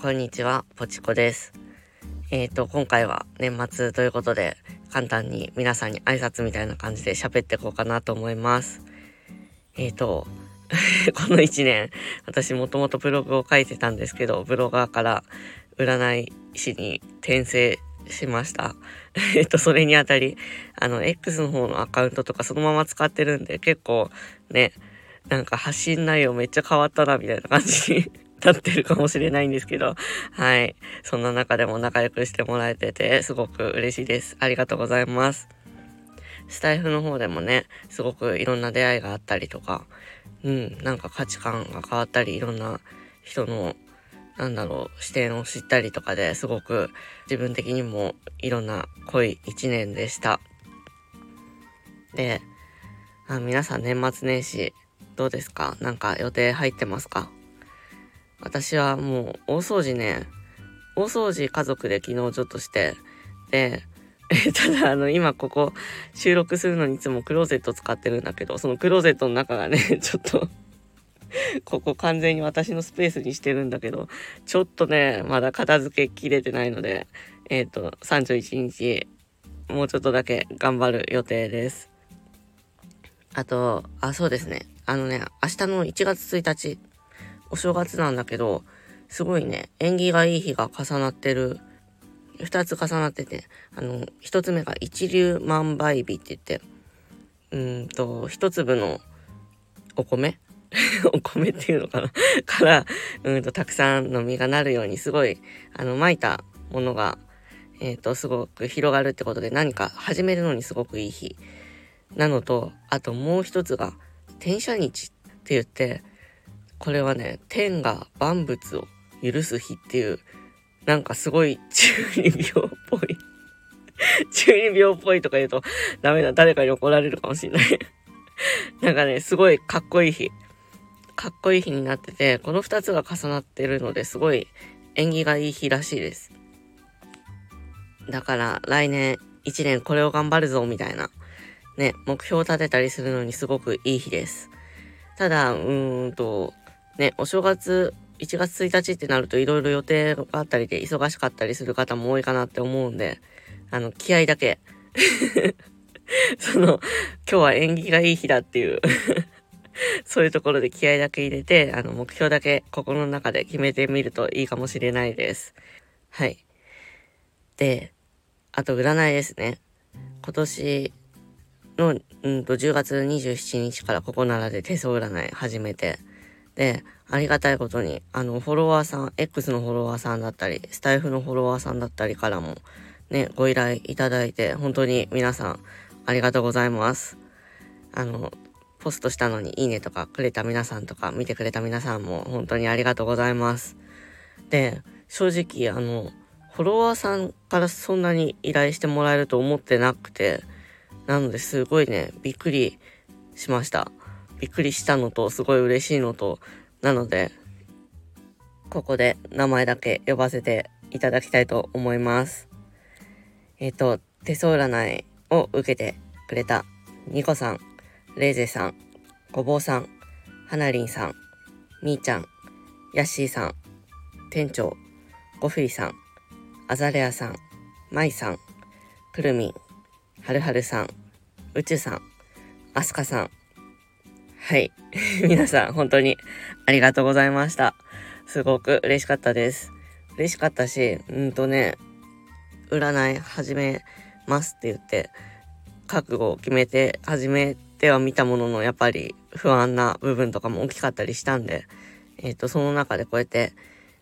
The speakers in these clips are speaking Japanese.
こんにちは、ポチコです。えっ、ー、と、今回は年末ということで、簡単に皆さんに挨拶みたいな感じで喋っていこうかなと思います。えっ、ー、と、この1年、私もともとブログを書いてたんですけど、ブロガーから占い師に転生しました。えっと、それにあたり、あの、X の方のアカウントとかそのまま使ってるんで、結構ね、なんか発信内容めっちゃ変わったな、みたいな感じになってるかもしれないんですけど、はい。そんな中でも仲良くしてもらえてて、すごく嬉しいです。ありがとうございます。スタイフの方でもね、すごくいろんな出会いがあったりとか、うん、なんか価値観が変わったり、いろんな人の、なんだろう、視点を知ったりとかですごく自分的にもいろんな濃い一年でした。で、あ皆さん年末年始どうですか？なんか予定入ってますか？私はもう大掃除ね、大掃除家族で昨日ちょっとして、で、ただあの今ここ収録するのにいつもクローゼット使ってるんだけど、そのクローゼットの中がね、ちょっとここ完全に私のスペースにしてるんだけど、ちょっとね、まだ片付けきれてないので、えっ、ー、と、31日、もうちょっとだけ頑張る予定です。あと、あ、そうですね。あのね、明日の1月1日、お正月なんだけど、すごいね、縁起がいい日が重なってる。二つ重なってて、あの、一つ目が一粒万倍日って言って、うんと、一粒のお米？お米っていうのかな？から、うんと、たくさんの実がなるように、すごい、あの、撒いたものが、えっ、ー、と、すごく広がるってことで、何か始めるのにすごくいい日。なのと、あともう一つが、転写日って言って、これはね、天が万物を許す日っていう、なんかすごい中二病っぽい 中二病っぽいとか言うとダメだ。誰かに怒られるかもしんない なんかね、すごいかっこいい日。かっこいい日になってて、この二つが重なってるのですごい縁起がいい日らしいです。だから来年一年これを頑張るぞみたいなね、目標を立てたりするのにすごくいい日です。ただ、うーんと、ね、お正月1月1日ってなるといろいろ予定があったりで忙しかったりする方も多いかなって思うんで、あの、気合だけ。その、今日は縁起がいい日だっていう そういうところで気合だけ入れて、あの、目標だけ心の中で決めてみるといいかもしれないです。はい。で、あと占いですね。今年の、うんと、10月27日からここならで手相占い始めて、で、ありがたいことに、あの、フォロワーさん、X のフォロワーさんだったり、スタイフのフォロワーさんだったりからも、ね、ご依頼いただいて、本当に皆さん、ありがとうございます。あの、ポストしたのにいいねとかくれた皆さんとか、見てくれた皆さんも、本当にありがとうございます。で、正直、あの、フォロワーさんからそんなに依頼してもらえると思ってなくて、なのですごいね、びっくりしました。びっくりしたのと、すごい嬉しいのと、なので、ここで名前だけ呼ばせていただきたいと思います。えっ、ー、と、手相占いを受けてくれたニコさん、レイゼさん、ごぼうさん、はなりんさん、みーちゃん、ヤッシーさん、店長、ゴフリさん、アザレアさん、マイさん、くるみん、はるはるさん、宇宙さん、アスカさん、はい。皆さん、本当にありがとうございました。すごく嬉しかったです。嬉しかったし、うんとね、占い始めますって言って、覚悟を決めて始めてはみたものの、やっぱり不安な部分とかも大きかったりしたんで、えっ、ー、と、その中でこうやって、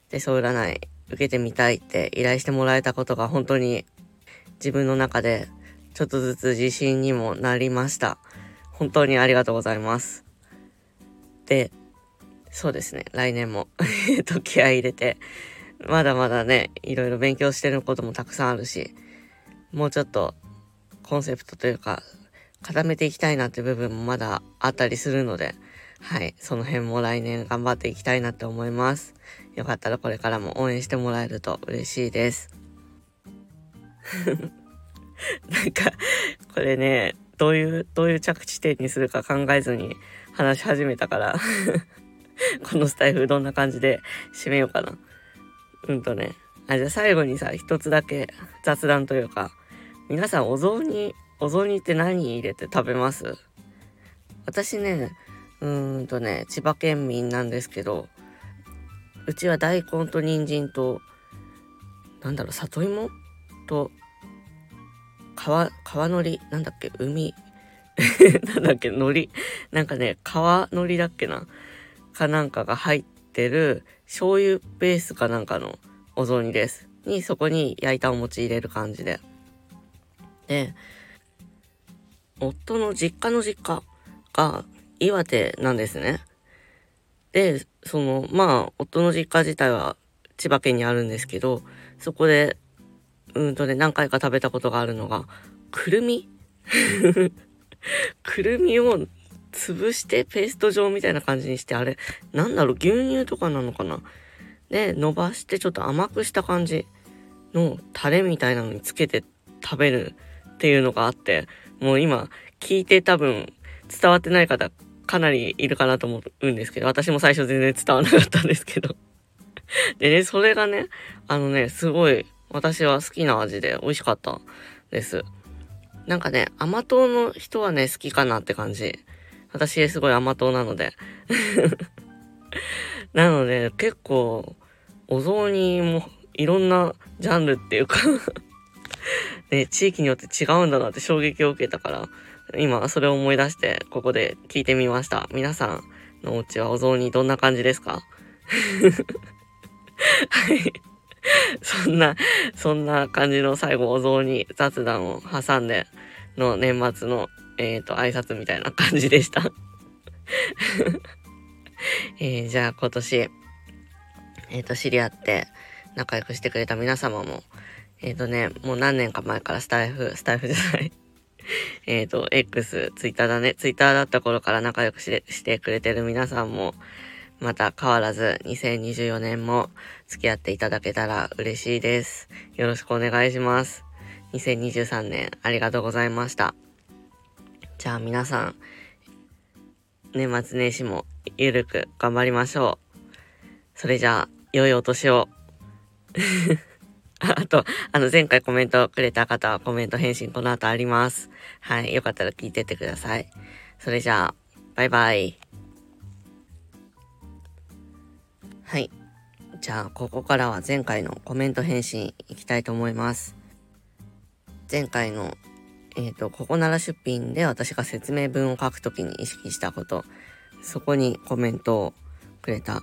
手相占い受けてみたいって依頼してもらえたことが本当に自分の中でちょっとずつ自信にもなりました。本当にありがとうございます。で、そうですね、来年もと気合い入れて、まだまだね、いろいろ勉強してることもたくさんあるし、もうちょっとコンセプトというか、固めていきたいなって部分もまだあったりするので、はい、その辺も来年頑張っていきたいなって思います。よかったらこれからも応援してもらえると嬉しいです。なんか、これね、どういう、どういう着地点にするか考えずに話し始めたから。このスタイフどんな感じで締めようかな。うんとね、あ、じゃあ最後にさ、一つだけ雑談というか、皆さんお雑煮、お雑煮って何入れて食べます？私ね、うーんとね、千葉県民なんですけど、うちは大根と人参と、なんだろう、里芋と、川、川のり、なんだっけ、海、なんだっけ、海苔。なんかね、川海苔だっけな。かなんかが入ってる醤油ベースかなんかのお雑煮です。に、そこに焼いたお餅入れる感じで。で、夫の実家の実家が岩手なんですね。で、その、まあ、夫の実家自体は千葉県にあるんですけど、そこで、うんとね、何回か食べたことがあるのが、くるみ？くるみを潰してペースト状みたいな感じにして、あれ、なんだろう、牛乳とかなのかな？で、伸ばしてちょっと甘くした感じのタレみたいなのにつけて食べるっていうのがあって、もう今聞いて多分伝わってない方かなりいるかなと思うんですけど、私も最初全然伝わらなかったんですけど。でね、それがね、あのね、すごい私は好きな味で美味しかったです。なんかね、甘党の人はね、好きかなって感じ。私すごい甘党なので。なので、結構、お雑煮もいろんなジャンルっていうか ね、地域によって違うんだなって衝撃を受けたから、今それを思い出してここで聞いてみました。皆さんのお家はお雑煮どんな感じですか？はい。そんな、そんな感じの最後お雑煮雑談を挟んでの年末の、えっ、ー、と、挨拶みたいな感じでした えー、じゃあ今年、えっ、ー、と、知り合って仲良くしてくれた皆様も、えっ、とね、もう何年か前からスタイフ、スタイフじゃない えっと、X、ツイッターだね。ツイッターだった頃から仲良くしてくれてる皆さんも、また変わらず2024年も付き合っていただけたら嬉しいです。よろしくお願いします。2023年ありがとうございました。じゃあ皆さん、年末年始もゆるく頑張りましょう。それじゃあ、良いお年を。あと、あの、前回コメントくれた方はコメント返信この後あります。はい。よかったら聞いてってください。それじゃあ、バイバイ。はい。じゃあ、ここからは前回のコメント返信いきたいと思います。前回の、えっ、ー、と、ここなら出品で私が説明文を書くときに意識したこと、そこにコメントをくれた、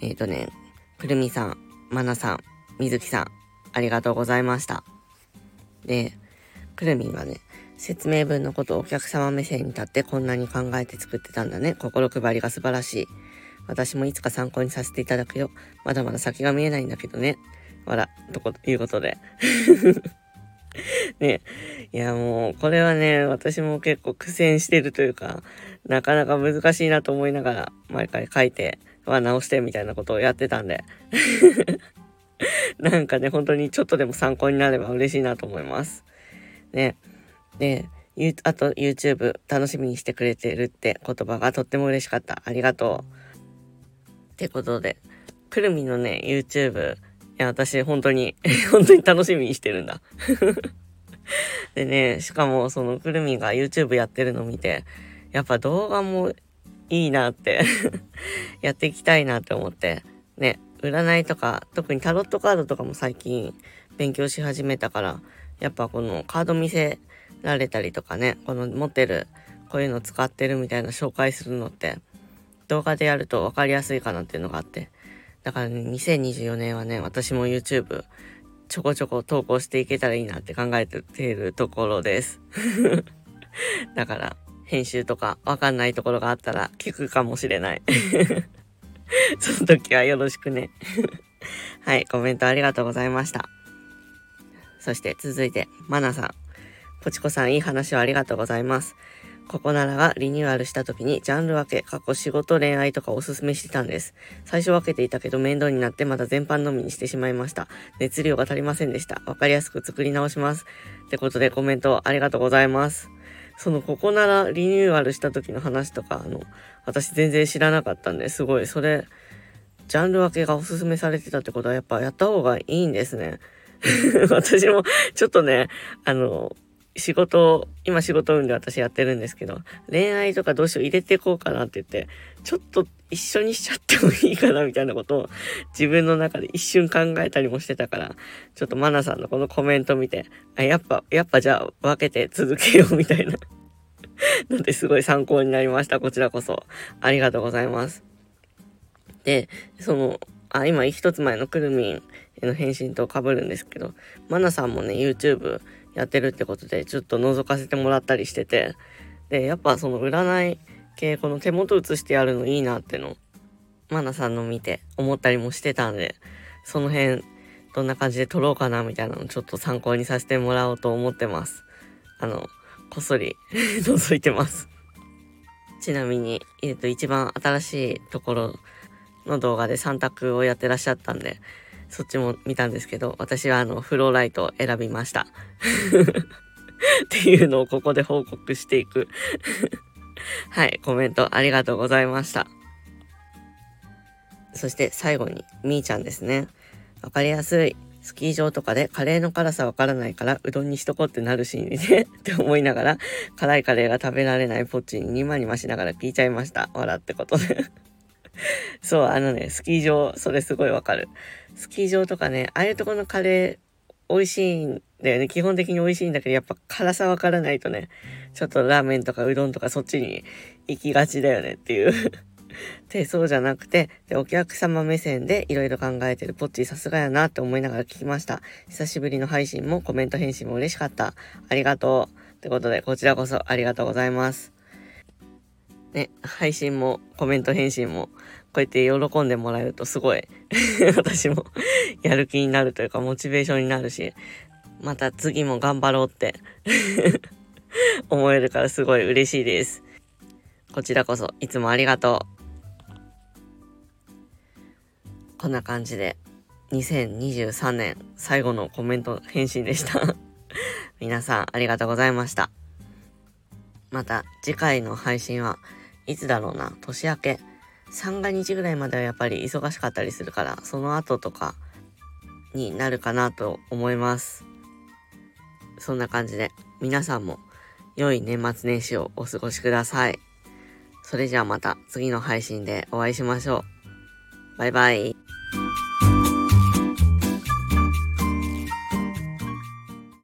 えっ、ー、とね、くるみさん、まなさん、みずきさん、ありがとうございました。で、くるみんがね、説明文のことをお客様目線に立ってこんなに考えて作ってたんだね。心配りが素晴らしい。私もいつか参考にさせていただくよ。まだまだ先が見えないんだけどね。わら、とこ、いうことで。ね。いや、もう、これはね、私も結構苦戦してるというか、なかなか難しいなと思いながら、毎回書いて、は直してみたいなことをやってたんで。なんかね、本当にちょっとでも参考になれば嬉しいなと思います。ね。で、あと YouTube 楽しみにしてくれてるって言葉がとっても嬉しかった。ありがとう。ってことで、くるみのね、YouTube、いや、私本当に 本当に楽しみにしてるんだ。でね、しかもそのくるみが YouTube やってるの見て、やっぱ動画もいいなって やっていきたいなって思って、ね、占いとか、特にタロットカードとかも最近勉強し始めたから、やっぱこのカード見せられたりとかね、この持ってる、こういうの使ってるみたいな紹介するのって、動画でやると分かりやすいかなっていうのがあって。だからね、2024年はね、私も YouTube ちょこちょこ投稿していけたらいいなって考えているところです。だから、編集とかわかんないところがあったら聞くかもしれない。その時はよろしくね。はい、コメントありがとうございました。そして続いて、マナさん。ポチコさん、いい話をありがとうございます。ここならがリニューアルした時にジャンル分け、過去仕事、恋愛とかおすすめしてたんです。最初分けていたけど面倒になってまた全般のみにしてしまいました。熱量が足りませんでした。わかりやすく作り直します。ってことでコメントありがとうございます。そのここならリニューアルした時の話とか、あの、私全然知らなかったんで、すごい、それ、ジャンル分けがおすすめされてたってことはやっぱやった方がいいんですね。私もちょっとね、あの、仕事、今仕事運で私やってるんですけど、恋愛とかどうしよう入れていこうかなって言って、ちょっと一緒にしちゃってもいいかなみたいなことを自分の中で一瞬考えたりもしてたから、ちょっとマナさんのこのコメント見て、あ、やっぱ、やっぱじゃあ分けて続けようみたいな のですごい参考になりました。こちらこそ。ありがとうございます。で、その、あ、今一つ前のくるみんへの返信と被るんですけど、マナさんもね、YouTube やってるってことで、ちょっと覗かせてもらったりしてて、で、やっぱその占い系、この手元写してやるのいいなっての、マナさんの見て思ったりもしてたんで、その辺、どんな感じで撮ろうかなみたいなのちょっと参考にさせてもらおうと思ってます。あの、こっそり 覗いてます。ちなみに、えっ、と、一番新しいところの動画で3択をやってらっしゃったんで、そっちも見たんですけど、私はあの、フローライトを選びました。っていうのをここで報告していく はい、コメントありがとうございました。そして最後に、みーちゃんですね。わかりやすい。スキー場とかでカレーの辛さわからないからうどんにしとこってなるシーンでね って思いながら辛いカレーが食べられないポッチにニマニマしながら聞いちゃいました。笑ってことで そう、あのね、スキー場、それすごいわかる。スキー場とかね、ああいうとこのカレー、美味しいんだよね。基本的に美味しいんだけど、やっぱ辛さわからないとね、ちょっとラーメンとかうどんとかそっちに行きがちだよねっていうで、そうじゃなくて、で、お客様目線でいろいろ考えてるポッチさすがやなって思いながら聞きました。久しぶりの配信もコメント返信も嬉しかった。ありがとう。ってことで、こちらこそありがとうございます。ね、配信もコメント返信もこうやって喜んでもらえるとすごい 私も やる気になるというかモチベーションになるし、また次も頑張ろうって 思えるからすごい嬉しいです。こちらこそいつもありがとう。こんな感じで2023年最後のコメント返信でした皆さんありがとうございました。また次回の配信はいつだろうな、年明け。三が日ぐらいまではやっぱり忙しかったりするから、その後とかになるかなと思います。そんな感じで皆さんも良い年末年始をお過ごしください。それじゃあまた次の配信でお会いしましょう。バイバイ。